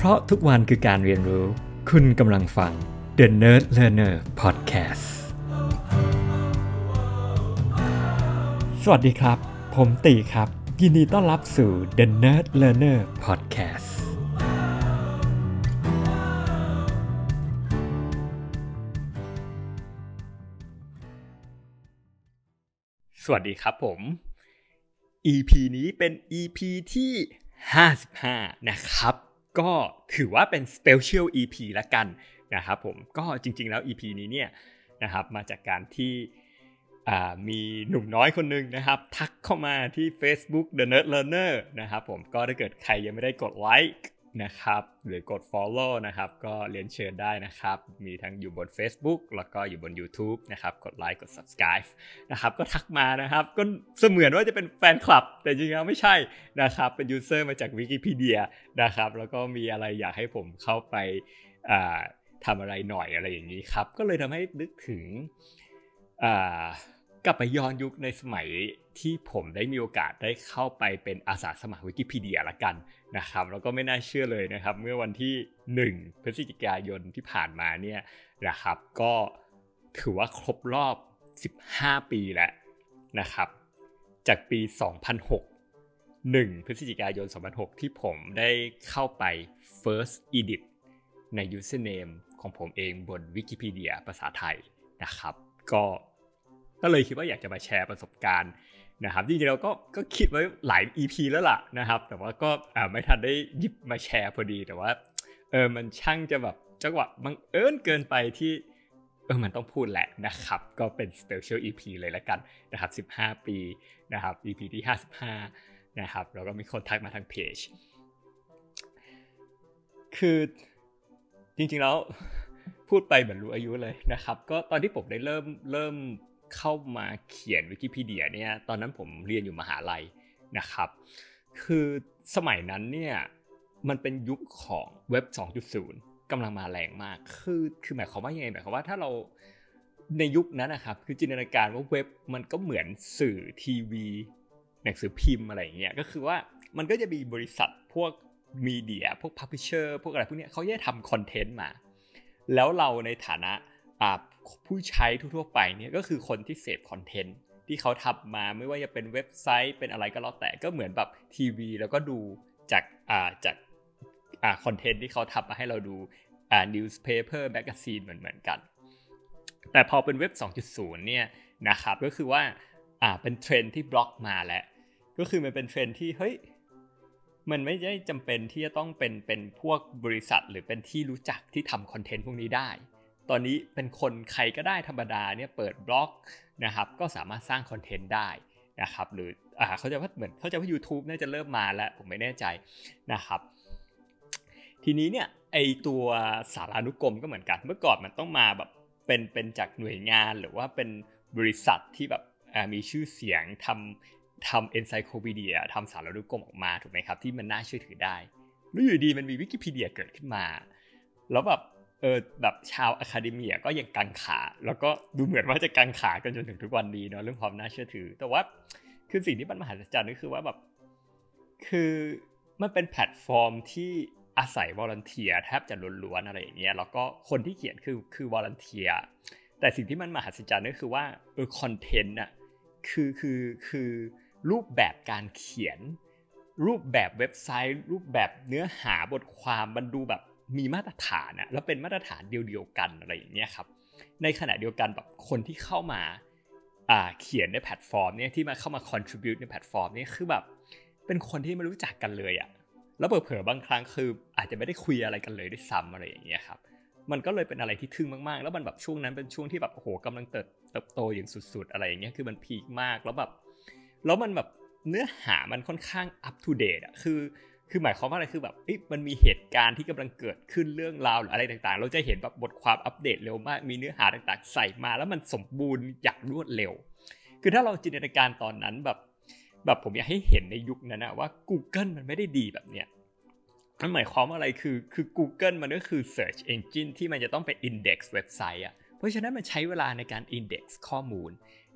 เพราะทุกวันคือการเรียนรู้ คุณกำลังฟัง The Nerd Learner Podcast สวัสดีครับ ผมตีครับ ยินดีต้อนรับสู่ The Nerd Learner Podcast สวัสดีครับผม EP นี้เป็น EP ที่ 55 นะครับ ก็ถือว่าเป็น Special EP ละกันนะครับผมก็จริงๆแล้ว EP นี้เนี่ยนะครับมาจากการที่มีหนุ่มน้อยคนหนึ่งนะครับ ทักเข้ามาที่ Facebook The Nerd Learner นะครับผมก็ถ้าเกิดใครยังไม่ได้กดไลค์ นะครับ หรือกด follow นะครับ ก็เรียนเชิญได้นะครับ มีทั้งอยู่บน Facebook แล้วก็อยู่บน YouTube นะครับ กดไลค์กด subscribe นะครับ ก็ทักมานะครับ ก็เสมือนว่าจะเป็นแฟนคลับ แต่จริงๆไม่ใช่นะครับ เป็น user มาจากวิกิพีเดียนะครับ แล้วก็มีอะไรอยากให้ผมเข้าไปทำอะไรหน่อยอะไรอย่างนี้ครับ ก็เลยทำให้นึกถึงกลับไปย้อนยุคในสมัย ที่ผมได้มีโอกาสได้เข้าไปเป็นอาสาสมัครวิกิพีเดียละกันนะครับแล้วก็ไม่น่าเชื่อเลยนะครับ เมื่อวันที่ 1 พฤศจิกายนที่ผ่านมาเนี่ยนะครับ ก็ถือว่าครบรอบ 15 ปีแล้วนะครับ จากปี 2006 1 พฤศจิกายน 2006 ที่ผมได้เข้าไป first edit ใน username ของผมเองบนวิกิพีเดียภาษาไทยนะครับ ก็ก็เลยคิดว่าอยากจะมาแชร์ประสบการณ์ นะครับจริงๆเราก็ก็คิดไว้หลาย EP แล้วล่ะนะครับ แต่ว่าก็ไม่ทันได้หยิบมาแชร์พอดีแต่ว่าเออมันช่างจะแบบจังหวะบังเอิญเกินไปที่เออมันต้องพูดแหละนะครับ ก็เป็น Special EP เลยละกันนะครับ 15 ปีนะครับ EP ที่ 55 นะครับแล้วก็มีคนทักมาทางเพจคือจริงๆแล้วพูดไปเหมือนรู้อายุเลยนะครับ ก็ตอนที่ผมได้เริ่มเริ่ม เข้ามาเขียนวิกิพีเดียเนี่ยตอนนั้นผมเรียนอยู่มหาลัยนะครับ คือสมัยนั้นเนี่ยมันเป็นยุคของเว็บ 2.0กำลังมาแรงมาก คือคือหมายความว่ายังไงหมายความว่าถ้าเราในยุคนั้นนะครับ คือจินตนาการว่าเว็บมันก็เหมือนสื่อทีวีหนังสือพิมพ์อะไรอย่างเงี้ยก็คือว่ามันก็จะมีบริษัทพวกมีเดียพวกพับพิเชอร์พวกอะไรพวกนี้เขาจะทำคอนเทนต์มา แล้วเราในฐานะ ผู้ใช้ทั่วไปเนี่ยก็คือคนที่เสพคอนเทนต์ที่เขาทำมาไม่ว่าจะเป็นเว็บไซต์เป็นอะไรก็แล้วแต่ก็เหมือนแบบทีวี แล้วก็ดูจากอ่าจากอ่า content ที่เขาทำมาให้เราดูอ่า newspaper magazine เหมือนเหมือนกัน แต่พอเป็นเว็บ 2.0 เนี่ยนะครับก็คือว่าอ่าเป็นเทรนที่บล็อกมาแล้วก็คือมันเป็นเทรนที่เฮ้ยมันไม่ได้จำเป็นที่จะต้องเป็นเป็นพวกบริษัทหรือเป็นที่รู้จักที่ทำ content พวกนี้ได้ ตอนนี้เป็นคนใครก็ได้ธรรมดาเนี่ยเปิดบล็อกนะครับก็สามารถสร้างคอนเทนต์ได้นะครับหรืออ่าเขาจะว่าเหมือนเขาจะว่า YouTube น่าจะเริ่มมาแล้วผมไม่แน่ใจนะครับ ทีนี้เนี่ยไอตัวสารานุกรมก็เหมือนกันเมื่อก่อนมันต้องมาแบบเป็นเป็นจากหน่วยงานหรือว่าเป็นบริษัทที่แบบมีชื่อเสียงทำทำเอนไซโคปีเดียทำสารานุกรมออกมาถูกไหมครับที่มันน่าเชื่อถือได้แล้วอยู่ดีมันมีวิกิพีเดียเกิดขึ้นมา แล้วแบบ เออแบบชาว academy ก็ยังกังขา แล้วก็ดูเหมือนว่าจะกังขากันจนถึงทุกวันนี้เนาะเรื่องความน่าเชื่อถือ แต่ว่าคือสิ่งที่มันมหัศจรรย์ก็คือว่าแบบคือมันเป็นแพลตฟอร์มที่อาศัย volunteer แทบจะล้วนๆอะไรอย่างเงี้ยแล้วก็คนที่เขียนคือคือ volunteer แต่สิ่งที่มันมหัศจรรย์ก็คือว่าเออคอนเทนต์อะคือคือคือรูปแบบการเขียน รูปแบบเว็บไซต์ รูปแบบเนื้อหาบทความมันดูแบบ มีมาตรฐานอะแล้วเป็นมาตรฐานเดียวๆกันอะไรอย่างเงี้ยครับในขณะเดียวกันแบบคนที่เข้ามาเขียนในแพลตฟอร์มเนี่ยที่มาเข้ามา contribute ในแพลตฟอร์มเนี้คือแบบเป็นคนที่ไม่รู้จักกันเลยอะแล้วเผลอๆบางครั้งคืออาจจะไม่ได้คุยอะไรกันเลยด้วยซ้ำอะไรอย่างเงี้ยครับมันก็เลยเป็นอะไรที่ทึ่งมากๆ แล้วมันแบบช่วงนั้นเป็นช่วงที่แบบโอ้โหกำลังเติบโตอย่างสุดๆ อะไรอย่างเงี้ยคือมันพีคมากแล้วแบบแล้วมันแบบเนื้อหามันค่อนข้างอัปทูเดตอะคือ คือหมายความว่าอะไรคือแบบมันมีเหตุการณ์ที่กำลังเกิดขึ้นเรื่องราวหรืออะไรต่างๆ เราจะเห็นแบบบทความอัปเดตเร็วมาก มีเนื้อหาต่างๆ ใส่มาแล้วมันสมบูรณ์อย่างรวดเร็ว คือถ้าเราจินตนาการตอนนั้นแบบแบบผมอยากให้เห็นในยุคนั้นนะว่า Google มันไม่ได้ดีแบบเนี้ยมันหมายความว่าอะไรคือคือ Google มันก็คือ Search Engine ที่มันจะต้องไป index เว็บไซต์อะเพราะฉะนั้นมันใช้เวลาในการ index ข้อมูล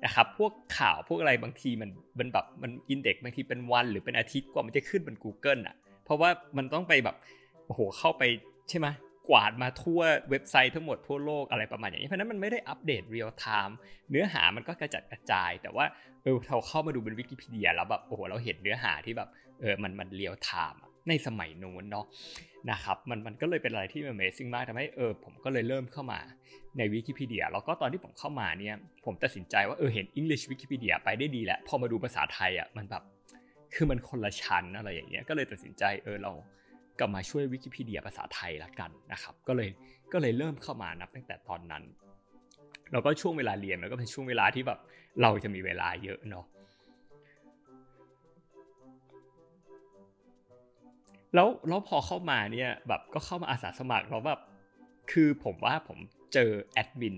นะครับพวกข่าวพวกอะไรบางทีมันมันแบบมัน index บางทีเป็นวันหรือเป็นอาทิตย์กว่ามันจะขึ้นบน Google อะ เพราะว่ามันต้องไปแบบโอ้โหเข้าไปใช่ไหมกวาดมาทั่วเว็บไซต์ทั้งหมดทั่วโลกอะไรประมาณอย่างนี้เพราะนั้นมันไม่ได้อัปเดตเรียลไทม์เนื้อหามันก็กระจัดกระจาย แต่ว่าเออเราเข้ามาดูบนวิกิพีเดียแล้วแบบโอ้โหเราเห็นเนื้อหาที่แบบเออมันมันเรียลไทม์ในสมัยนู้นเนาะนะครับมันมันก็เลยเป็นอะไรที่ amazing มากทำให้เออผมก็เลยเริ่มเข้ามาในวิกิพีเดียแล้วก็ตอนที่ผมเข้ามาเนี่ยผมตัดสินใจว่าเออเห็น English วิกิพีเดียไปได้ดีแล้ว พอมาดูภาษาไทยอะมันแบบ คือมันคนละชั้นอะไรอย่างเงี้ยก็เลยตัดสินใจเออเราก็มาช่วยวิกิพีเดียภาษาไทยละกันนะครับก็เลยก็เลยเริ่มเข้ามานับตั้งแต่ตอนนั้นแล้วก็ช่วงเวลาเรียนมันก็เป็นช่วงเวลาที่แบบเราจะมีเวลาเยอะเนาะแล้วแล้วพอเข้ามาเนี่ยแบบก็เข้ามาอาสาสมัครแล้วแบบคือผมว่าผมเจอแอดมิน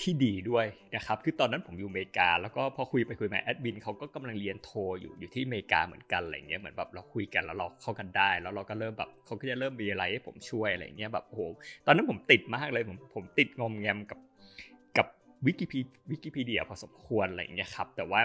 ที่ดีด้วยนะครับคือตอนนั้นผมอยู่อเมริกา แล้วก็พอคุยไปคุยมาแอดมินเขาก็กำลังเรียนโทอยู่อยู่ที่อเมริกาเหมือนกันอะไรเงี้ยเหมือนแบบเราคุยกันแล้วเราเข้ากันได้ แล้วเราก็เริ่มแบบเขาก็จะเริ่มมีอะไรให้ผมช่วยอะไรเงี้ยแบบโอ้โหตอนนั้นผมติดมากเลยผมผมติดงอมแงมกับกับวิกิพีวิกิพีเดียพอสมควรอะไรเงี้ยครับแต่ว่า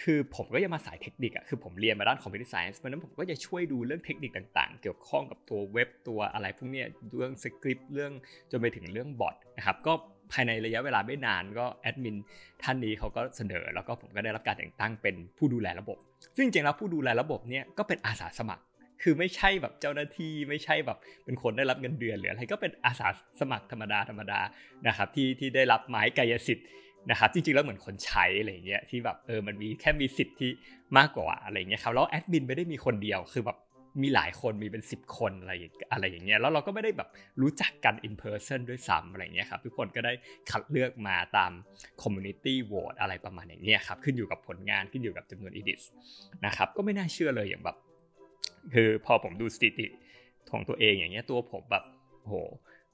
คือผมก็ยังมาสายเทคนิคอะคือผมเรียนมาด้าน computer science เพราะนั้นผมก็จะช่วยดูเรื่องเทคนิคต่างๆ เกี่ยวข้องกับตัวเว็บตัวอะไรพวกนี้เรื่องสคริปต์เรื่องจนไปถึงเรื่องบอทนะครับก็ ภายในระยะเวลาไม่นานก็แอดมินท่านนี้เขาก็เสนอ แล้วก็ผมก็ได้รับการแต่งตั้งเป็นผู้ดูแลระบบ ซึ่งจริงแล้วผู้ดูแลระบบเนี่ยก็เป็นอาสาสมัคร คือไม่ใช่แบบเจ้าหน้าที่ไม่ใช่แบบเป็นคนได้รับเงินเดือนหรืออะไรก็เป็นอาสาสมัครธรรมดาธรรมดานะครับที่ที่ได้รับไม้กายสิทธิ์นะครับจริงๆแล้วเหมือนคนใช้อะไรเงี้ยที่แบบเออมันมีแค่มีสิทธิ์ที่มากกว่าอะไรเงี้ยครับแล้วแอดมินไม่ได้มีคนเดียวคือแบบ มีหลายคนมีเป็น10คนอะไรอะไรอย่างเงี้ยแล้วเราก็ไม่ได้แบบรู้จักกัน in person ด้วยซ้ำอะไรเงี้ยครับทุกคนก็ได้คัดเลือกมาตาม community vote อะไรประมาณอย่างเงี้ยครับขึ้นอยู่กับผลงานขึ้นอยู่กับจำนวน edits นะครับก็ไม่น่าเชื่อเลยอย่างแบบ คือพอผมดูสถิติของตัวเองอย่างเงี้ยตัวผมแบบโห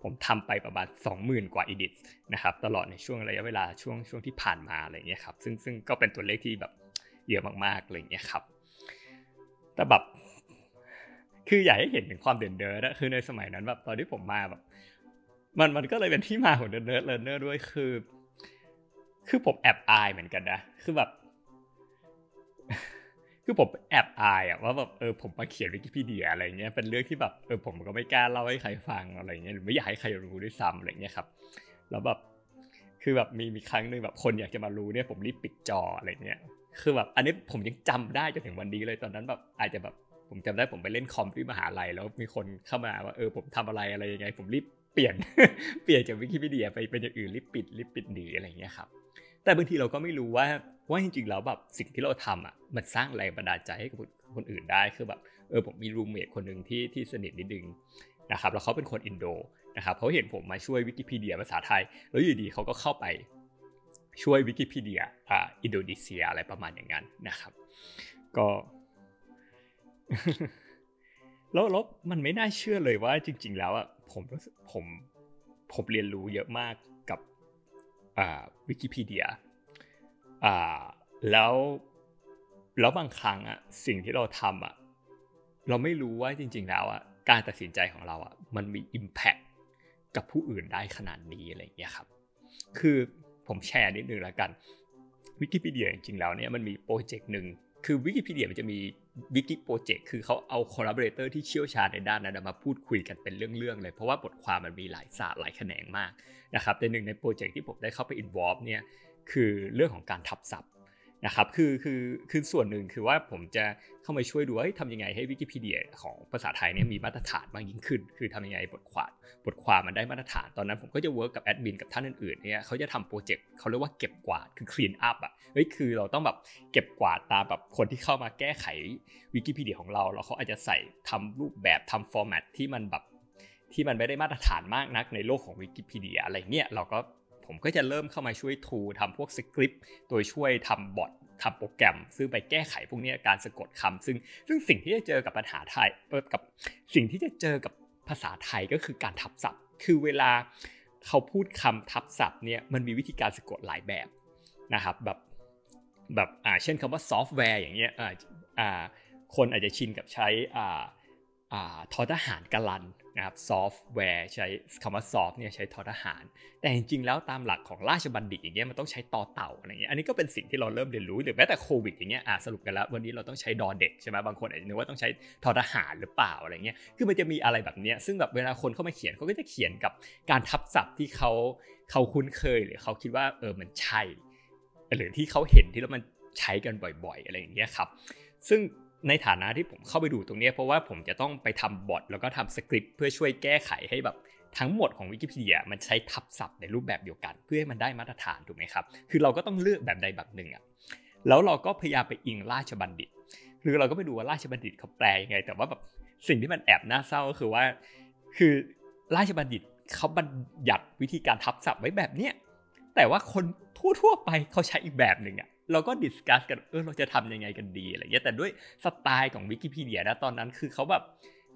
ผมทำไปประมาณ 20,000 กว่า edit นะครับตลอดในช่วงระยะเวลาช่วงช่วงที่ผ่านมาอะไรเงี้ยครับซึ่งซึ่งก็เป็นตัวเลขที่แบบเยอะมากๆอะไรเงี้ยครับแต่แบบ คืออยากให้เห็นถึงความเด่นเดิร์นะคือในสมัยนั้นแบบตอนที่ผมมาแบบมันมันก็เลยเป็นที่มาของ The Nerd Learner ด้วยคือ คือผมแอบอายเหมือนกันนะคือแบบ คือผมแอบอายอะว่าแบบเออผมมาเขียนวิกิพีเดียอะไรเงี้ยเป็นเรื่องที่แบบเออผมก็ไม่กล้าเล่าให้ใครฟังอะไรเงี้ยหรือไม่อยากให้ใครรู้ด้วยซ้ำอะไรเงี้ยครับ แล้วแบบคือแบบมีมีครั้งหนึ่งแบบคนอยากจะมารู้เนี่ยผมรีบปิดจออะไรเงี้ยคือแบบอันนี้ผมยังจำได้จนถึงวันนี้เลยตอนนั้นแบบอาจจะแบบ ผมจำได้ผมไปเล่นคอมที่มหาลัยแล้วมีคนเข้ามาว่าเออผมทำอะไรอะไรยังไง ผมรีบเปลี่ยนเปลี่ยนจากวิกิพีเดียไปเป็นอย่างอื่นรีบปิดรีบปิดหนีอะไรอย่างเงี้ยครับแต่บางทีเราก็ไม่รู้ว่าว่าจริงๆแล้วแบบสิ่งที่เราทำอะมันสร้างแรงบันดาลใจให้กับคนอื่นได้คือแบบเออผมมีรูมเมทคนหนึ่งที่ที่สนิทนิดนึงนะครับแล้วเขาเป็นคนอินโดนะครับเขาเห็นผมมาช่วยวิกิพีเดียภาษาไทย แล้วอยู่ดีเขาก็เข้าไปช่วยวิกิพีเดียอ่าอินโดนีเซียอะไรประมาณอย่างนั้นนะครับ ก็ แล้วแล้วมันไม่น่าเชื่อเลยว่าจริง ๆ แล้วอะผมผมผมเรียนรู้เยอะมากกับอ่าวิกิพีเดียอ่าแล้วแล้วบางครั้งอะสิ่งที่เราทำอะเราไม่รู้ว่าจริง ๆ แล้วอะการตัดสินใจของเราอะมันมี impact กับผู้อื่นได้ขนาดนี้อะไรอย่างเงี้ยครับ คือผมแชร์นิดนึงแล้วกันวิกิพีเดียจริงๆแล้วเนี่ยมันมีโปรเจกต์หนึ่ง คือวิกิพีเดียมันจะมีวิกิโปรเจกต์คือเขาเอา collaborator ที่เชี่ยวชาญในด้านนั้นมาพูดคุยกันเป็นเรื่องๆเลย เพราะว่าบทความมันมีหลายศาสตร์หลายแขนงมากนะครับแต่หนึ่งในโปรเจกต์ที่ผมได้เข้าไป involve เนี่ยคือเรื่องของการทับศัพท์ นะครับคือคือคือส่วนหนึ่งคือว่าผมจะเข้ามาช่วยดูว่าทำยังไงให้วิกิพีเดียของภาษาไทยเนี่ยมีมาตรฐานมากยิ่งขึ้น คือทำยังไงบทความบทความมันได้มาตรฐานตอนนั้นผมก็จะ work กับแอดมินกับท่านอื่นๆเนี่ยเขาจะทำโปรเจกต์เขาเรียกว่าเก็บกวาดคือ clean up อะเฮ้ยคือเราต้องแบบเก็บกวาดตามแบบคนที่เข้ามาแก้ไขวิกิพีเดียของเราแล้วเขาอาจจะใส่ทำรูปแบบทำ format ที่มันแบบที่มันไม่ได้มาตรฐานมากนักในโลกของวิกิพีเดียอะไรเงี้ยเราก็ ผมก็จะเริ่มเข้ามาช่วยทูทำพวกสคริปต์โดยช่วยทำบอททำโปรแกรม ซึ่งไปแก้ไขพวกนี้การสะกดคำซึ่งซึ่งสิ่งที่จะเจอกับปัญหาไทยกับสิ่งที่จะเจอกับภาษาไทยก็คือการทับศัพท์ คือเวลาเขาพูดคำทับศัพท์เนี่ยมันมีวิธีการสะกดหลายแบบนะครับแบบแบบอ่าเช่นคำว่าซอฟต์แวร์อย่างเงี้ยอ่าอ่าคนอาจจะชินกับใช้อ่าอ่าทอทหารกาลัน นะครับซอฟต์แวร์ใช้คำว่าซอฟต์เนี่ยใช้ทอทหาร แต่จริงๆแล้วตามหลักของราชบัณฑิตอย่างเงี้ยมันต้องใช้ต่อเต่าอะไรเงี้ยอันนี้ก็เป็นสิ่งที่เราเริ่มเรียนรู้หรือแม้แต่โควิดอย่างเงี้ยอะสรุปกันแล้ววันนี้เราต้องใช้ดอเด็กใช่ไหมบางคนอาจจะนึกว่าต้องใช้ทอทหารหรือเปล่าอะไรเงี้ยคือมันจะมีอะไรแบบเนี้ยซึ่งแบบเวลาคนเข้ามาเขียนเขาก็จะเขียนกับการทับศัพท์ที่เขาเขาคุ้นเคยหรือเขาคิดว่าเออมันใช่ หรือที่เขาเห็นที่แล้วมันใช้กันบ่อย ๆ อะไรอย่างเงี้ยครับซึ่ง ในฐานะที่ผมเข้าไปดูตรงนี้เพราะว่าผมจะต้องไปทำบทแล้วก็ทำสคริปต์เพื่อช่วยแก้ไขให้แบบทั้งหมดของวิกิพีเดียมันใช้ทับศัพท์ในรูปแบบเดียวกัน เพื่อให้มันได้มาตรฐานถูกไหมครับ คือเราก็ต้องเลือกแบบใดแบบหนึ่งอะแล้วเราก็พยายามไปอิงราชบัณฑิตคือเราก็ไปดูว่าราชบัณฑิตเขาแปลยังไง แต่ว่าแบบสิ่งที่มันแอบน่าเศร้าก็คือว่า คือราชบัณฑิตเขาบัญญัติวิธีการทับศัพท์ไว้แบบเนี้ยแต่ว่าคนทั่วๆไปเขาใช้อีกแบบหนึ่งอะ เราก็ discuss กันเออเราจะทำยังไงกันดีอะไรเงี้ยแต่ด้วยสไตล์ของวิกิพีเดียนะตอนนั้นคือเขาแบบ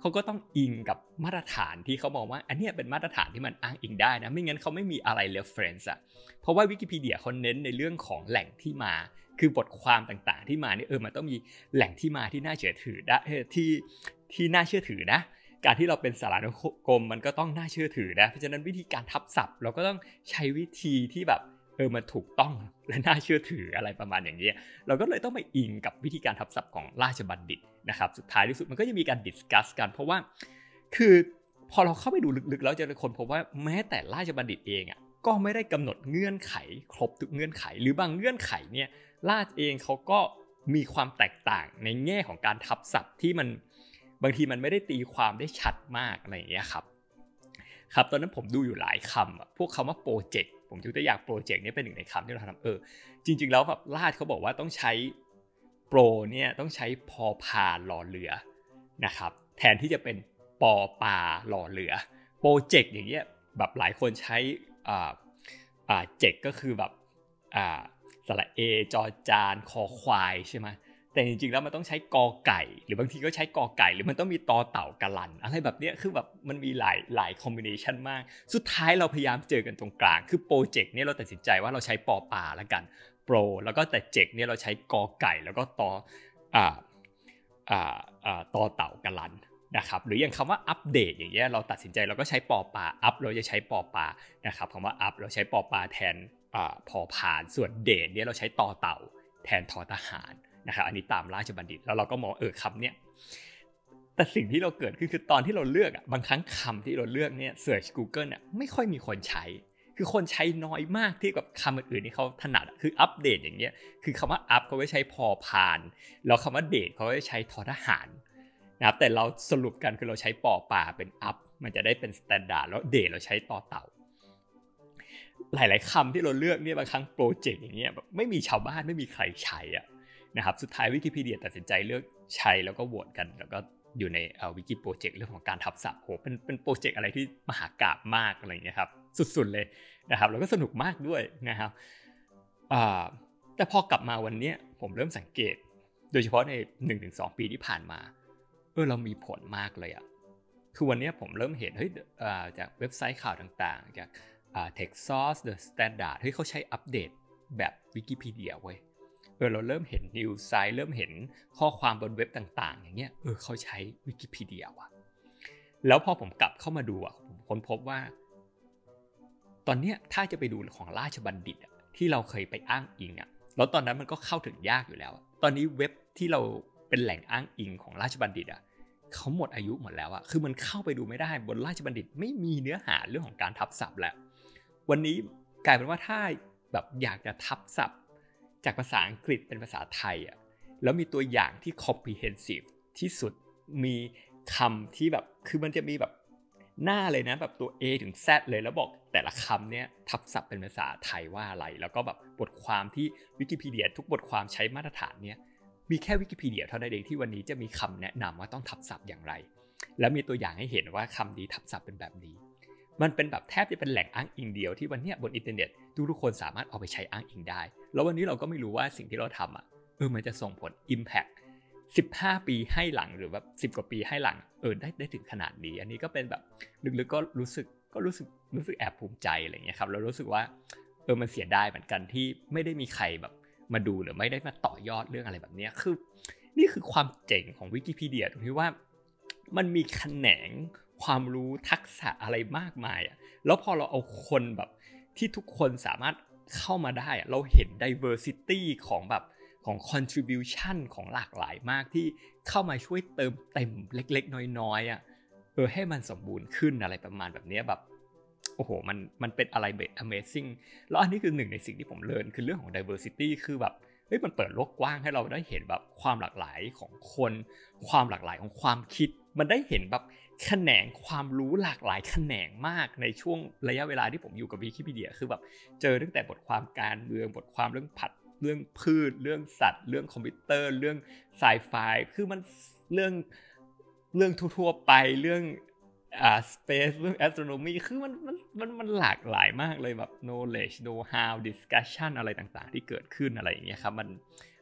เขาก็ต้องอิงกับมาตรฐานที่เขาบอกว่า อันนี้เป็นมาตรฐานที่มันอ้างอิงได้นะ ไม่งั้นเขาไม่มีอะไร reference อะเพราะว่าวิกิพีเดียเขาเน้นในเรื่องของแหล่งที่มา คือบทความต่างๆ ที่มาเนี่ยเออมันต้องมีแหล่งที่มาที่น่าเชื่อถือได้ที่ที่น่าเชื่อถือนะการที่เราเป็นสารานุกรมมันก็ต้องน่าเชื่อถือนะ เพราะฉะนั้นวิธีการทับศัพท์ เราก็ต้องใช้วิธีที่แบบ ออมันถูกต้องและน่าเชื่อถืออะไรประมาณอย่างนี้ เราก็เลยต้องไปอิงกับวิธีการทับศัพท์ของราชบัณฑิตนะครับ สุดท้ายที่สุดมันก็จะมีการ discuss กัน เพราะว่า คือพอเราเข้าไปดูลึกๆ แล้วจะค้นพบว่าแม้แต่ราชบัณฑิตเองอะก็ไม่ได้กำหนดเงื่อนไข ครบทุกเงื่อนไข หรือบางเงื่อนไขเนี่ยราชเองเขาก็มีความแตกต่างในแง่ของการทับศัพท์ที่มันบางทีมันไม่ได้ตีความได้ชัดมากอะไรอย่างเงี้ยครับ ครับตอนนั้นผมดูอยู่หลายคำพวกคำว่าโปรเจกต์ ผมยกตัวอย่างโปรเจกต์นี้เป็นหนึ่งในคำที่เราทำเออจริง ๆ แล้วแบบลาดเขาบอกว่าต้องใช้โปรเนี่ยต้องใช้พอพาหล่อเรือนะครับแทนที่จะเป็นปอปาหล่อเรือโปรเจกต์อย่างเงี้ยแบบหลายคนใช้อ่าอ่าเจกก็คือแบบอ่าสระเอจอจานคอควายใช่ไหม แต่จริงๆแล้วมันต้องใช้กอไก่ หรือบางทีก็ใช้กอไก่ หรือมันต้องมีตอเต่ากะลัน อะไรแบบนี้คือแบบมันมีหลายหลายคอมบิเนชันมาก สุดท้ายเราพยายามเจอกันตรงกลาง คือโปรเจกต์เนี่ยเราตัดสินใจว่าเราใช้ปอปลาแล้วกันโปรแล้วก็แต่เจกเนี่ยเราใช้กอไก่แล้วก็ตออ่าอ่าอ่าตอเต่าการันต์นะครับหรืออย่างคำว่าอัปเดตอย่างเงี้ยเราตัดสินใจเราก็ใช้ปอปลาอัปเราจะใช้ปอปลานะครับคำว่าอัปเราใช้ปอปลาแทนอ่าพอพานส่วนเดตเนี่ยเราใช้ตอเต่าแทนทอทหาร นะครับอันนี้ตามราชบัณฑิต แล้วเราก็มองเออคำเนี้ยแต่สิ่งที่เราเกิดขึ้นคือตอนที่เราเลือกอะบางครั้งคำที่เราเลือกเนี่ยเสิร์ช Google เนี่ยไม่ค่อยมีคนใช้ คือคนใช้น้อยมากเทียบกับคำอื่นๆที่เขาถนัดคืออัปเดตอย่างเงี้ยคือคำว่าอัปเขาไม่ใช้พอพานแล้วคำว่าเดทเขาไม่ใช้ทอทหารนะครับแต่เราสรุปกันคือเราใช้ปอปลาเป็นอัปมันจะได้เป็น standard แล้วเดตเราใช้ตอเต่าหลาย ๆคำที่เราเลือกเนี่ยบางครั้งโปรเจกต์อย่างเงี้ยแบบไม่มีชาวบ้านไม่มีใครใช้อะ นะครับสุดท้ายวิกิพีเดียตัดสินใจเลือกใช้แล้วก็โหวตกัน แล้วก็อยู่ในวิกิโปรเจกต์เรื่องของการทับศัพท์โหเป็นเป็นโปรเจกต์อะไรที่มหากาพย์มากอะไรเงี้ยครับสุดๆเลยนะครับแล้วก็สนุกมากด้วยนะครับแต่พอกลับมาวันนี้ผมเริ่มสังเกต โดยเฉพาะใน 1-2 ปีที่ผ่านมาเออเรามีผลมากเลยอะคือวันนี้ผมเริ่มเห็นเฮ้ยจากเว็บไซต์ข่าวต่างๆ จาก Techsauce The Standard เฮ้ยเขาใช้อัปเดตแบบวิกิพีเดียเว้ย ออเราเริ่มเห็นนิวไซต์เริ่มเห็นข้อความบนเว็บต่างๆ อย่างเงี้ยเออเขาใช้วิกิพีเดียว่ะแล้วพอผมกลับเข้ามาดูอะผมค้นพบว่า ตอนเนี้ยถ้าจะไปดูของราชบัณฑิตอะที่เราเคยไปอ้างอิงอะแล้วตอนนั้นมันก็เข้าถึงยากอยู่แล้ว ตอนนี้เว็บที่เราเป็นแหล่งอ้างอิงของราชบัณฑิตอะเขาหมดอายุหมดแล้วอะคือมันเข้าไปดูไม่ได้บนราชบัณฑิตไม่มีเนื้อหาเรื่องของการทับศัพท์แล้ว วันนี้กลายเป็นว่าถ้าแบบอยากจะทับศัพท์ จากภาษาอังกฤษเป็นภาษาไทยอะแล้วมีตัวอย่างที่ comprehensive ที่สุดมีคำที่แบบคือมันจะมีแบบหน้าเลยนะแบบตัว A ถึง Z เลยแล้วบอกแต่ละคำเนี้ยทับศัพท์เป็นภาษาไทยว่าอะไร แล้วก็แบบบทความที่วิกิพีเดียทุกบทความใช้มาตรฐานเนี้ยมีแค่วิกิพีเดียเท่านั้นเองที่วันนี้จะมีคำแนะนำว่าต้องทับศัพท์อย่างไร แล้วมีตัวอย่างให้เห็นว่าคำนี้ทับศัพท์เป็นแบบนี้ มันเป็นแบบแทบจะเป็นแหล่งอ้างอิงเดียวที่วันนี้บนอินเทอร์เน็ต ทุกๆคนสามารถเอาไปใช้อ้างอิงได้ แล้ววันนี้เราก็ไม่รู้ว่าสิ่งที่เราทำอะเออมันจะส่งผล Impact 15 ปีให้หลังหรือแบบ10 กว่าปีให้หลังเออได้ได้ถึงขนาดนี้ อันนี้ก็เป็นแบบลึกๆก็รู้สึกก็รู้สึกรู้สึกแอบภูมิใจอะไรเงี้ยครับเรารู้สึกว่าเออมันเสียดายเหมือนกันที่ไม่ได้มีใครแบบมาดูหรือไม่ได้มาต่อยอดเรื่องอะไรแบบนี้คือ นี่คือความเจ๋งของวิกิพีเดียตรงที่ว่ามันมีแขนงความรู้ทักษะอะไรมากมายอะแล้วพอเราเอาคนแบบ ที่ทุกคนสามารถเข้ามาได้ เราเห็น diversity ของแบบของ contribution ของหลากหลายมากที่เข้ามาช่วยเติมเต็มเล็ก ๆ น้อยๆอะเออให้มันสมบูรณ์ขึ้นอะไรประมาณแบบนี้แบบโอ้โหมันมันเป็นอะไรแบบ amazing แล้วอันนี้คือหนึ่งในสิ่งที่ผมเรียนคือเรื่องของ diversity คือแบบเฮ้ยมันเปิดโลกกว้างให้เราได้เห็นแบบความหลากหลายของคน ความหลากหลายของความคิด มันได้เห็นแบบ แขนงความรู้หลากหลายแขนงมากในช่วงระยะเวลาที่ผมอยู่กับวิกิพีเดียคือแบบเจอตั้งแต่บทความการเมืองบทความเรื่องผัดเรื่องพืช เรื่องสัตว์ เรื่องคอมพิวเตอร์ เรื่องไซไฟคือมันเรื่องเรื่องทั่วๆไปเรื่อง อ่า space เรื่อง astronomy คือมันมันมันมันหลากหลายมากเลยแบบ knowledge know how discussion อะไรต่างๆ ที่เกิดขึ้นอะไรอย่างเงี้ยครับมัน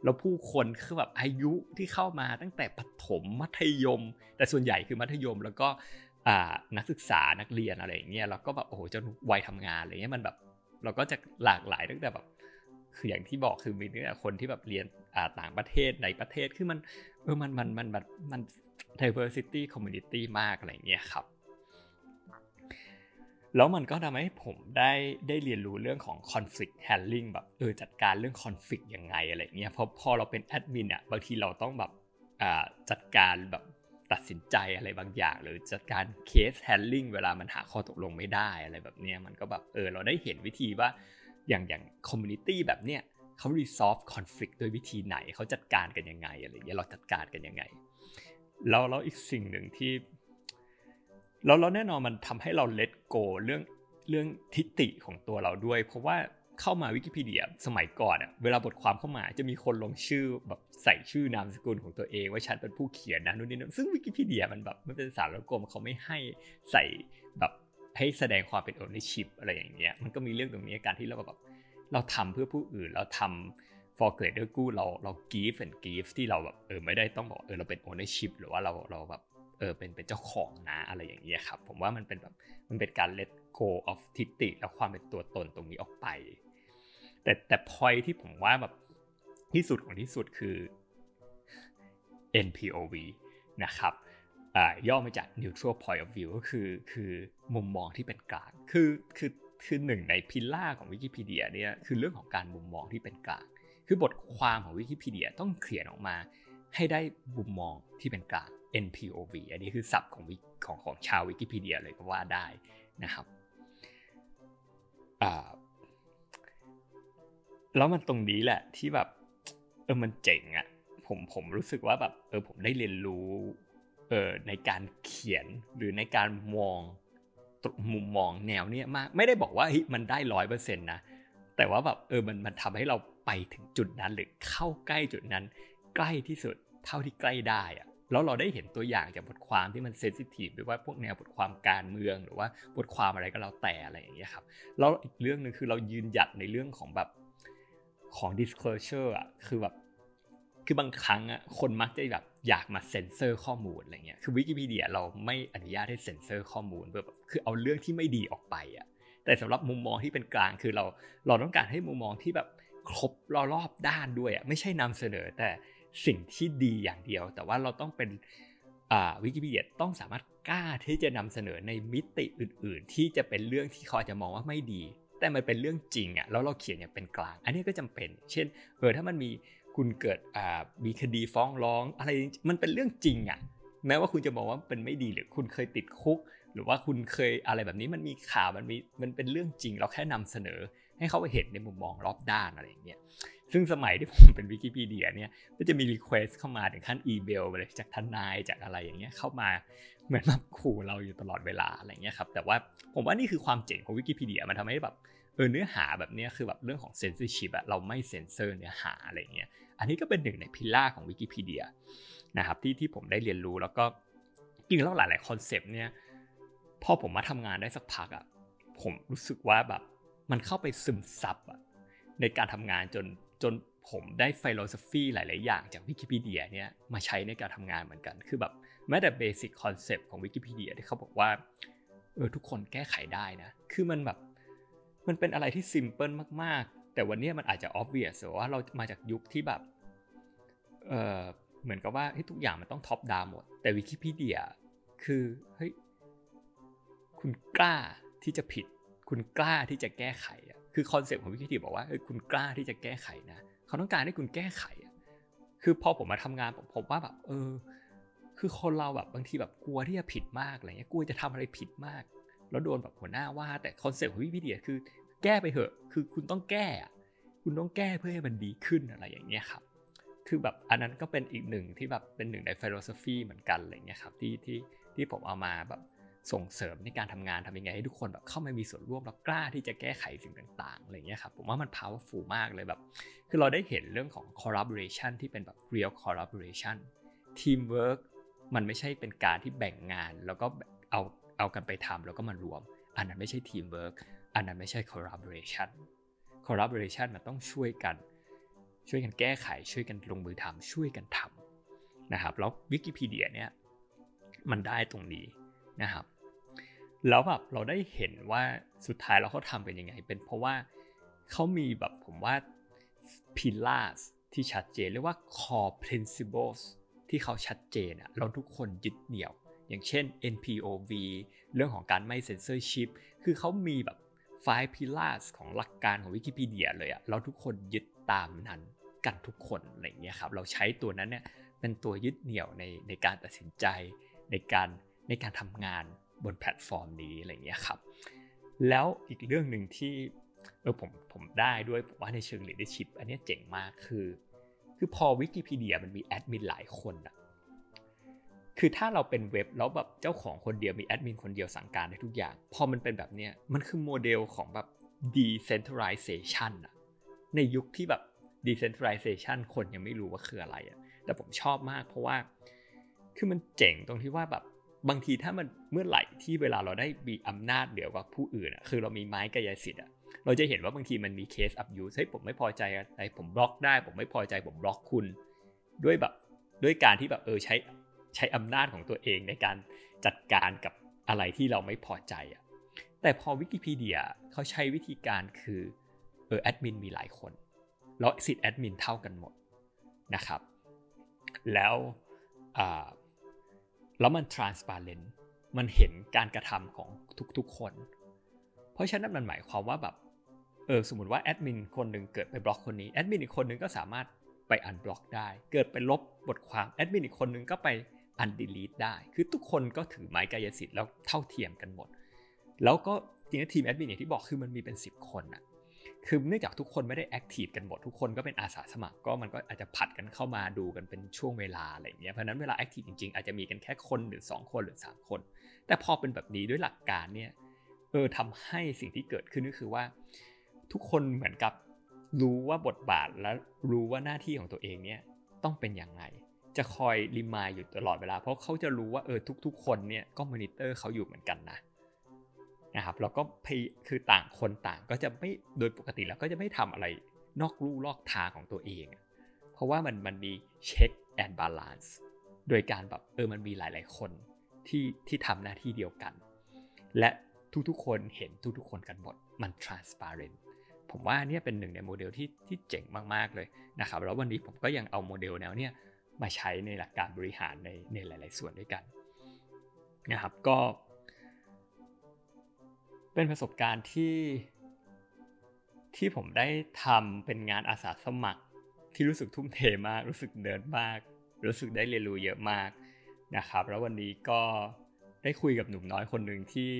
แล้วผู้คนคือแบบอายุที่เข้ามาตั้งแต่ปฐมมัธยม แต่ส่วนใหญ่คือมัธยมแล้วก็นักศึกษานักเรียนอะไรอย่างเงี้ยแล้วก็แบบโอ้โหจนวัยทำงานอะไรเงี้ยมันแบบเราก็จะหลากหลายตั้งแต่แบบคืออย่างที่บอกคือมีเนี่คนที่แบบเรียนต่างประเทศในประเทศคือมันเออมันมันมันแบบมัน diversity community มากอะไรเงี้ยครับ แล้วมันก็ทำให้ผมได้ได้เรียนรู้เรื่องของ conflict handling แบบเออจัดการเรื่อง conflict ยังไงอะไรเงี้ยเพราะพอเราเป็นแอดมินอะบางทีเราต้องแบบจัดการแบบตัดสินใจอะไรบางอย่าง หรือจัดการ case handling เวลามันหาข้อตกลงไม่ได้อะไรแบบเนี้ยมันก็แบบเออเราได้เห็นวิธีว่าอย่างอย่าง community แบบเนี้ยเขา resolve conflict โดยวิธีไหนเขาจัดการกันยังไงอะไรเงี้ยเราจัดการกันยังไงแล้วแล้วอีกสิ่งหนึ่งที่ แล้วแล้วแน่นอนมันทำให้เราเลตโกเรื่องเรื่องทิฏฐิของตัวเราด้วย เพราะว่าเข้ามาวิกิพีเดียสมัยก่อนอะเวลาบทความเข้ามาจะมีคนลงชื่อแบบใส่ชื่อนามสกุลของตัวเอง ว่าฉันเป็นผู้เขียนนะนู่นนี่นั่นซึ่งวิกิพีเดียมันแบบมันเป็นสารกรมเขาไม่ให้ใส่แบบให้แสดงความเป็น ownership อะไรอย่างเงี้ยมันก็มีเรื่องตรงนี้การที่เราแบบเราทำเพื่อผู้อื่นเราทำ for greater good เราเรา give and give ที่เราแบบเออไม่ได้ต้องบอกเออเราเป็น ownership หรือว่าเราเราแบบ เออเป็นเป็นเจ้าของนะอะไรอย่างเงี้ยครับ ผมว่ามันเป็นแบบมันเป็นการ let go of ทิฏฐิแล้วความเป็นตัวตนตรงนี้ออกไป แต่แต่ point ที่ผมว่าแบบที่สุดของที่สุดคือ NPOV นะครับย่อมาจาก neutral point of view ก็คือคือมุมมองที่เป็นกลางคือคือคือหนึ่งในพิล่าของวิกิพีเดียเนี่ยคือเรื่องของการมุมมองที่เป็นกลาง คือบทความของวิกิพีเดียต้องเขียนออกมาให้ได้มุมมองที่เป็นกลาง NPOV อันนี้คือศัพท์ของของของชาววิกิพีเดียเลยก็ว่าได้นะครับแล้วมันตรงนี้แหละที่แบบเออมันเจ๋งอะ่ะผมผมรู้สึกว่าแบบเออผมได้เรียนรู้เออในการเขียนหรือในการมองมุมมองแนวเนี้ยมากไม่ได้บอกว่าเฮ้ยมันได้ร้อยเปอร์เซ็นต์นะแต่ว่าแบบเออมันมันทำให้เราไปถึงจุดนั้นหรือเข้าใกล้จุดนั้น ใกล้ที่สุดเท่าที่ใกล้ได้อะ แล้วเราได้เห็นตัวอย่างจากบทความที่มัน sensitive หรือว่าพวกแนวบทความการเมือง หรือว่าบทความอะไรก็แล้วแต่อะไรอย่างเงี้ยครับแล้วอีกเรื่องหนึ่งคือเรายืนหยัดในเรื่องของแบบของ disclosure อะคือแบบคือบางครั้งอะคนมักจะแบบอยากมาเซ็นเซอร์ข้อมูลอะไรเงี้ยคือวิกิพีเดียเราไม่อนุญาตให้เซ็นเซอร์ข้อมูลแบบคือเอาเรื่องที่ไม่ดีออกไปอะแต่สำหรับมุมมองที่เป็นกลางคือเราเราต้องการให้มุมมองที่แบบครบรอบด้านด้วยอะไม่ใช่นำเสนอแต่ สิ่งที่ดีอย่างเดียว แต่ว่าเราต้องเป็นวิกิพีเดียต้องสามารถกล้าที่จะนำเสนอในมิติอื่น ๆ ที่จะเป็นเรื่องที่เขาอาจจะมองว่าไม่ดี แต่มันเป็นเรื่องจริงอะแล้วเราเขียนอย่างเป็นกลาง อันนี้ก็จำเป็น เช่นเออถ้ามันมีคุณเกิดมีคดีฟ้องร้องอะไรมันเป็นเรื่องจริงอะแม้ว่าคุณจะมองว่าเป็นไม่ดีหรือคุณเคยติดคุก หรือว่าคุณเคยอะไรแบบนี้มันมีข่าวมันมีมันเป็นเรื่องจริง เราแค่นำเสนอ ให้เขาเห็นในมุมมองรอบด้านอะไรอย่างเงี้ย ซึ่งสมัยที่ผมเป็นวิกิพีเดียเนี่ยก็จะมี request เข้ามาถึงขั้นอีเมลเลยจากทนายจากอะไรอย่างเงี้ยเข้ามาเหมือนแบบขู่เราอยู่ตลอดเวลาอะไรเงี้ยครับแต่ว่าผมว่านี่คือความเจ๋งของวิกิพีเดียมันทำให้แบบเออเนื้อหาแบบนี้คือแบบเรื่องของ sensitive อะเราไม่เซนเซอร์เนื้อหาอะไรเงี้ยอันนี้ก็เป็นหนึ่งใน pillar ของวิกิพีเดียนะครับที่ที่ผมได้เรียนรู้แล้วก็จริงแล้วหลายๆ concept เนี่ยพอผมมาทำงานได้สักพักอะผมรู้สึกว่าแบบมันเข้าไปซึมซับอะในการทำงานจน จนผมได้ philosophy หลาย ๆ อย่างจากวิกิพีเดียเนี่ยมาใช้ในการทำงานเหมือนกัน คือแบบแม้แต่ basic concept ของวิกิพีเดียที่เขาบอกว่าเออทุกคนแก้ไขได้นะ คือมันแบบมันเป็นอะไรที่ simple มาก ๆ แต่วันนี้มันอาจจะ obvious ว่าเรามาจากยุคที่แบบเออเหมือนกับว่าทุกอย่างมันต้อง top down หมด แต่วิกิพีเดียคือเฮ้ยคุณกล้าที่จะผิด คุณกล้าที่จะแก้ไขอะ คือ concept ของวิกิพีเดียบอกว่าคุณกล้าที่จะแก้ไขนะ เขาต้องการให้คุณแก้ไขคือพอผมมาทำงานผมว่าแบบเออ คือคนเราแบบบางทีแบบกลัวที่จะผิดมากอะไรเงี้ยกลัวจะทำอะไรผิดมาก แล้วโดนแบบหัวหน้าว่า แต่ concept ของวิกิพีเดียคือ แก้ไปเถอะ คือคุณต้องแก้ คุณต้องแก้เพื่อให้มันดีขึ้นอะไรอย่างเงี้ยครับ คือแบบอันนั้นก็เป็นอีกหนึ่งที่แบบเป็นหนึ่งในฟิโลโซฟีเหมือนกันอะไรเงี้ยครับที่ที่ที่ผมเอามาแบบ ส่งเสริมในการทำงานทำยังไงให้ทุกคนแบบเข้ามามีส่วนร่วมแล้วกล้าที่จะแก้ไขสิ่งต่างๆอะไรเงี้ยครับผมว่ามัน powerful มากเลยแบบ คือเราได้เห็นเรื่องของ collaboration ที่เป็นแบบ real collaboration teamwork มันไม่ใช่เป็นการที่แบ่งงาน แล้วก็เอาเอากันไปทำแล้วก็มารวม อันนั้นไม่ใช่ teamwork อันนั้นไม่ใช่ collaboration collaboration มันต้องช่วยกัน ช่วยกันแก้ไข ช่วยกันลงมือทำช่วยกันทำนะครับแล้ววิกิพีเดียเนี่ยมันได้ตรงนี้ นะครับ แล้วแบบเราได้เห็นว่าสุดท้ายเราเขาทำเป็นยังไง เป็นเพราะว่าเขามีแบบผมว่า pillars ที่ชัดเจนเรียกว่า core principles ที่เขาชัดเจนอะเราทุกคนยึดเหนี่ยว อย่างเช่น NPOV เรื่องของการไม่ censorship คือเขามีแบบ five pillars ของหลักการของวิกิพีเดียเลยอะเราทุกคนยึดตามนั้นกันทุกคนอะไรเงี้ยครับ เราใช้ตัวนั้นเนี่ยเป็นตัวยึดเหนี่ยวในในการตัดสินใจในการ ในการทำงานบนแพลตฟอร์มนี้อะไรเงี้ยครับ แล้วอีกเรื่องหนึ่งที่เออผมผมได้ด้วยผมว่าในเชิง leadership อันนี้เจ๋งมากคือ คือพอวิกิพีเดียมันมีแอดมินหลายคนอะคือถ้าเราเป็นเว็บแล้วแบบเจ้าของคนเดียวมีแอดมินคนเดียวสั่งการได้ทุกอย่าง พอมันเป็นแบบเนี้ยมันคือโมเดลของแบบ decentralization อะในยุคที่แบบ decentralization คนยังไม่รู้ว่าคืออะไรอะแต่ผมชอบมากเพราะว่า คือมันเจ๋งตรงที่ว่าแบบ บางทีถ้ามันเมื่อไหร่ที่เวลาเราได้มีอำนาจเหนือกว่าผู้อื่นอะคือเรามีไม้กายสิทธิ์อะเราจะเห็นว่าบางทีมันมีเคส abuse เฮ้ยผมไม่พอใจอะไรผมบล็อกได้ ผมไม่พอใจผมบล็อกคุณ ด้วยแบบด้วยการที่แบบเออใช้ใช้อำนาจของตัวเองในการจัดการกับอะไรที่เราไม่พอใจอะแต่พอวิกิพีเดียเขาใช้วิธีการคือเออแอดมินมีหลายคนแล้วสิทธิ์แอดมินเท่ากันหมดนะครับแล้ว แล้วมัน transparent มันเห็นการกระทำของทุกๆคน เพราะฉะนั้นมันหมายความว่าแบบเออสมมติว่าแอดมินคนหนึ่งเกิดไปบล็อกคนนี้แอดมินอีกคนหนึ่งก็สามารถไป unblock ได้ เกิดไปลบบทความแอดมินอีกคนหนึ่งก็ไป undelete ได้ คือทุกคนก็ถือไม้กายสิทธิ์แล้วเท่าเทียมกันหมด แล้วก็จริงๆทีมแอดมินอย่างที่บอกคือมันมีเป็น 10 คนอะ คือเนื่องจากทุกคนไม่ได้ active กันหมดทุกคนก็เป็นอาสาสมัครก็มันก็อาจจะผลัดกันเข้ามาดูกันเป็นช่วงเวลาอะไรเงี้ยเพราะนั้นเวลา active จริงๆ อาจจะมีกันแค่คนหรือ 2 คนหรือ 3 คน แต่พอเป็นแบบนี้ด้วยหลักการเนี่ยเออทำให้สิ่งที่เกิดขึ้นก็คือว่า ทุกคนเหมือนกับรู้ว่าบทบาทและรู้ว่าหน้าที่ของตัวเองเนี่ยต้องเป็นอย่างไรจะคอย remind อยู่ตลอดเวลา เพราะเขาจะรู้ว่าเออทุก ๆ คนเนี่ยก็มอนิเตอร์เขาอยู่เหมือนกันนะ นะครับแล้วก็คือต่างคนต่างก็จะไม่โดยปกติแล้วก็จะไม่ทำอะไรนอกลู่นอกทางของตัวเอง เพราะว่ามันมันมี check and balanceโดยการแบบเออมันมีหลาย ๆ คนที่ที่ทำหน้าที่เดียวกัน และทุกๆ คนเห็นทุกๆ คนกันหมดมัน transparent ผมว่าเนี่ยเป็นหนึ่งในโมเดลที่ที่เจ๋งมากๆเลยนะครับแล้ววันนี้ผมก็ยังเอาโมเดลแนวเนี้ยมาใช้ในหลักการบริหารในในหลาย ๆ ส่วนด้วยกันนะครับก็ เป็นประสบการณ์ที่ที่ผมได้ทำเป็นงานอาสาสมัคร ที่รู้สึกทุ่มเทมาก รู้สึกเดินมาก รู้สึกได้เรียนรู้เยอะมากนะครับ แล้ววันนี้ก็ได้คุยกับหนุ่มน้อยคนหนึ่งที่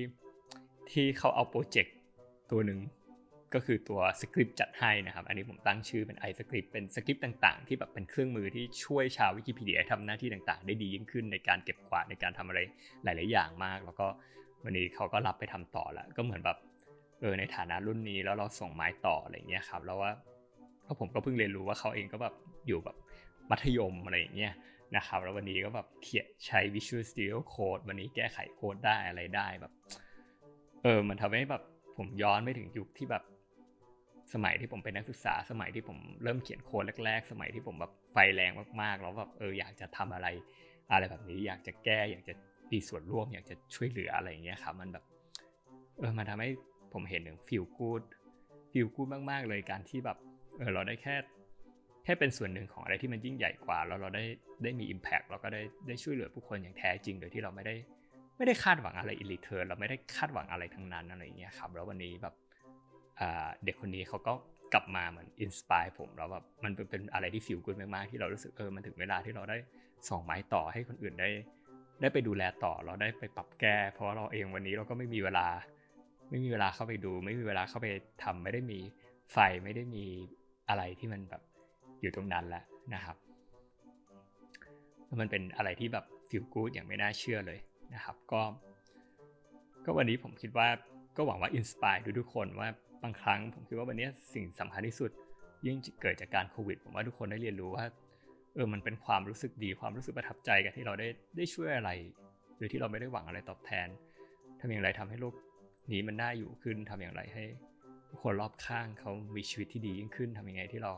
ที่เขาเอาโปรเจกต์ตัวหนึ่งก็คือตัวสคริปต์จัดให้นะครับ อันนี้ผมตั้งชื่อเป็น i สคริปต์เป็นสคริปต์ต่างๆ ที่แบบเป็นเครื่องมือที่ช่วยชาววิกิพีเดียทำหน้าที่ต่างๆ ได้ดียิ่งขึ้นในการเก็บกวาดในการทำอะไรหลาย ๆ อย่างมาก แล้วก็ วันนี้เขาก็รับไปทำต่อแล้วก็เหมือนแบบเออในฐานะรุ่นนี้แล้วเราส่งไม้ต่ออะไรเงี้ยครับแล้วว่าเพราะผมก็เพิ่งเรียนรู้ว่าเขาเองก็แบบอยู่แบบมัธยมอะไรอย่างเงี้ยนะครับแล้ววันนี้ก็แบบเขียนใช้ Visual Studio Code วันนี้แก้ไขโค้ดได้อะไรได้แบบเออมันทำให้แบบผมย้อนไปถึงยุคที่แบบสมัยที่ผมเป็นนักศึกษา สมัยที่ผมเริ่มเขียนโค้ดแรก ๆ สมัยที่ผมแบบไฟแรงมากๆแล้วแบบเอออยากจะทำอะไร อะไรแบบนี้อยากจะแก้อยากจะ มีส่วนร่วมอยากจะช่วยเหลืออะไรอย่างเงี้ยครับมันแบบเออมันทำให้ผมเห็นถึง feel good feel good มากๆ เลยการที่แบบเออเราได้แค่แค่เป็นส่วนหนึ่งของอะไรที่มันยิ่งใหญ่กว่า แล้วเราได้ได้มี Impact เราก็ได้ได้ช่วยเหลือผู้คนอย่างแท้จริงโดยที่เราไม่ได้ไม่ได้คาดหวังอะไร in return เราไม่ได้คาดหวังอะไรทั้งนั้นอะไรอย่างเงี้ยครับแล้ววันนี้แบบเด็กคนนี้เขาก็กลับมาเหมือน inspire ผมแล้วแบบมันเป็นอะไรที่ feel good มากๆที่เรารู้สึกเออมันถึงเวลาที่เราได้ส่งไม้ต่อให้คนอื่นได้ ได้ไปดูแลต่อเราได้ไปปรับแก้ เพราะเราเองวันนี้เราก็ไม่มีเวลา ไม่มีเวลาเข้าไปดู ไม่มีเวลาเข้าไปทำไม่ได้มีไฟไม่ได้มีอะไรที่มันแบบอยู่ตรงนั้นแล้วนะครับ มันเป็นอะไรที่แบบฟิลกูดอย่างไม่น่าเชื่อเลยนะครับ ก็ ก็วันนี้ผมคิดว่าก็หวังว่าอินสปายทุกคนว่าบางครั้งผมคิดว่าวันนี้สิ่งสำคัญที่สุดยิ่งเกิดจากการโควิดผมว่าทุกคนได้เรียนรู้ว่า เออมันเป็นความรู้สึกดีความรู้สึกประทับใจกันที่เราได้ได้ช่วยอะไร โดยที่เราไม่ได้หวังอะไรตอบแทนทำอย่างไรทำให้โลกนี้มันน่าอยู่ขึ้นทำอย่างไรให้คนรอบข้างเขามีชีวิตที่ดียิ่งขึ้นทำยังไงที่เรา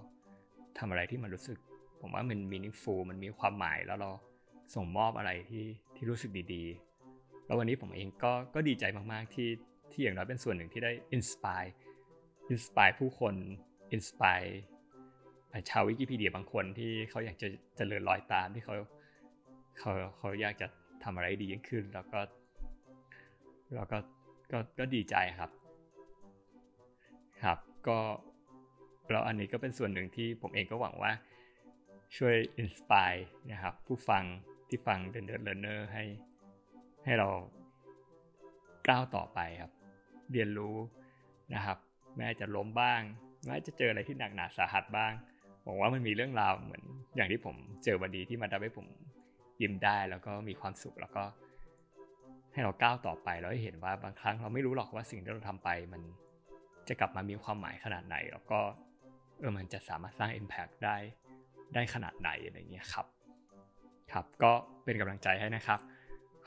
ทำอะไรที่มันรู้สึก ผมว่ามันมีนิฟูมันมีความหมายแล้วเราส่งมอบอะไรที่ที่รู้สึกดีๆ แล้ววันนี้ผมเองก็ก็ดีใจมากๆที่ที่อย่างน้อยเป็นส่วนหนึ่งที่ได้ inspire inspire ผู้คน inspire ชาววิกิพีเดียบางคนที่เขาอยากจะเจริญรอยตามที่เขาเขาเขาอยากจะทำอะไรดียิ่งขึ้น แล้วก็แล้วก็ก็ก็ดีใจครับ ครับ ก็แล้วอันนี้ก็เป็นส่วนหนึ่งที่ผมเองก็หวังว่าช่วย inspire นะครับ ผู้ฟังที่ฟังเดินเดินเลเนอร์ให้ให้เราก้าวต่อไปครับ เรียนรู้นะครับแม้จะล้มบ้างแม้จะเจออะไรที่หนักหนาสาหัสบ้าง บอกว่ามันมีเรื่องราวเหมือนอย่างที่ผมเจอวันดีที่มันทำให้ผมยิ้มได้แล้วก็มีความสุขแล้วก็ให้เราก้าวต่อไปแล้วให้เห็นว่าบางครั้งเราไม่รู้หรอกว่าสิ่งที่เราทำไป มันจะกลับมามีความหมายขนาดไหน แล้วก็เออมันจะสามารถสร้าง Impact ได้ได้ขนาดไหนอะไรเงี้ยครับ ครับก็เป็นกำลังใจให้นะครับ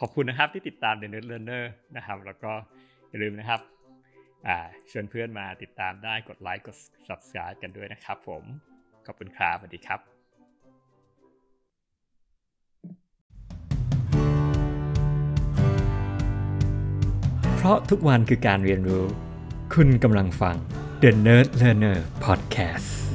ขอบคุณนะครับที่ติดตาม The Nerd Learner นะครับ แล้วก็อย่าลืมนะครับชวนเพื่อนมาติดตามได้กดไลค์กด subscribe กันด้วยนะครับผม ขอบคุณครับสวัสดีครับเพราะทุกวันคือการเรียนรู้ คุณกำลังฟัง The Nerd Learner Podcast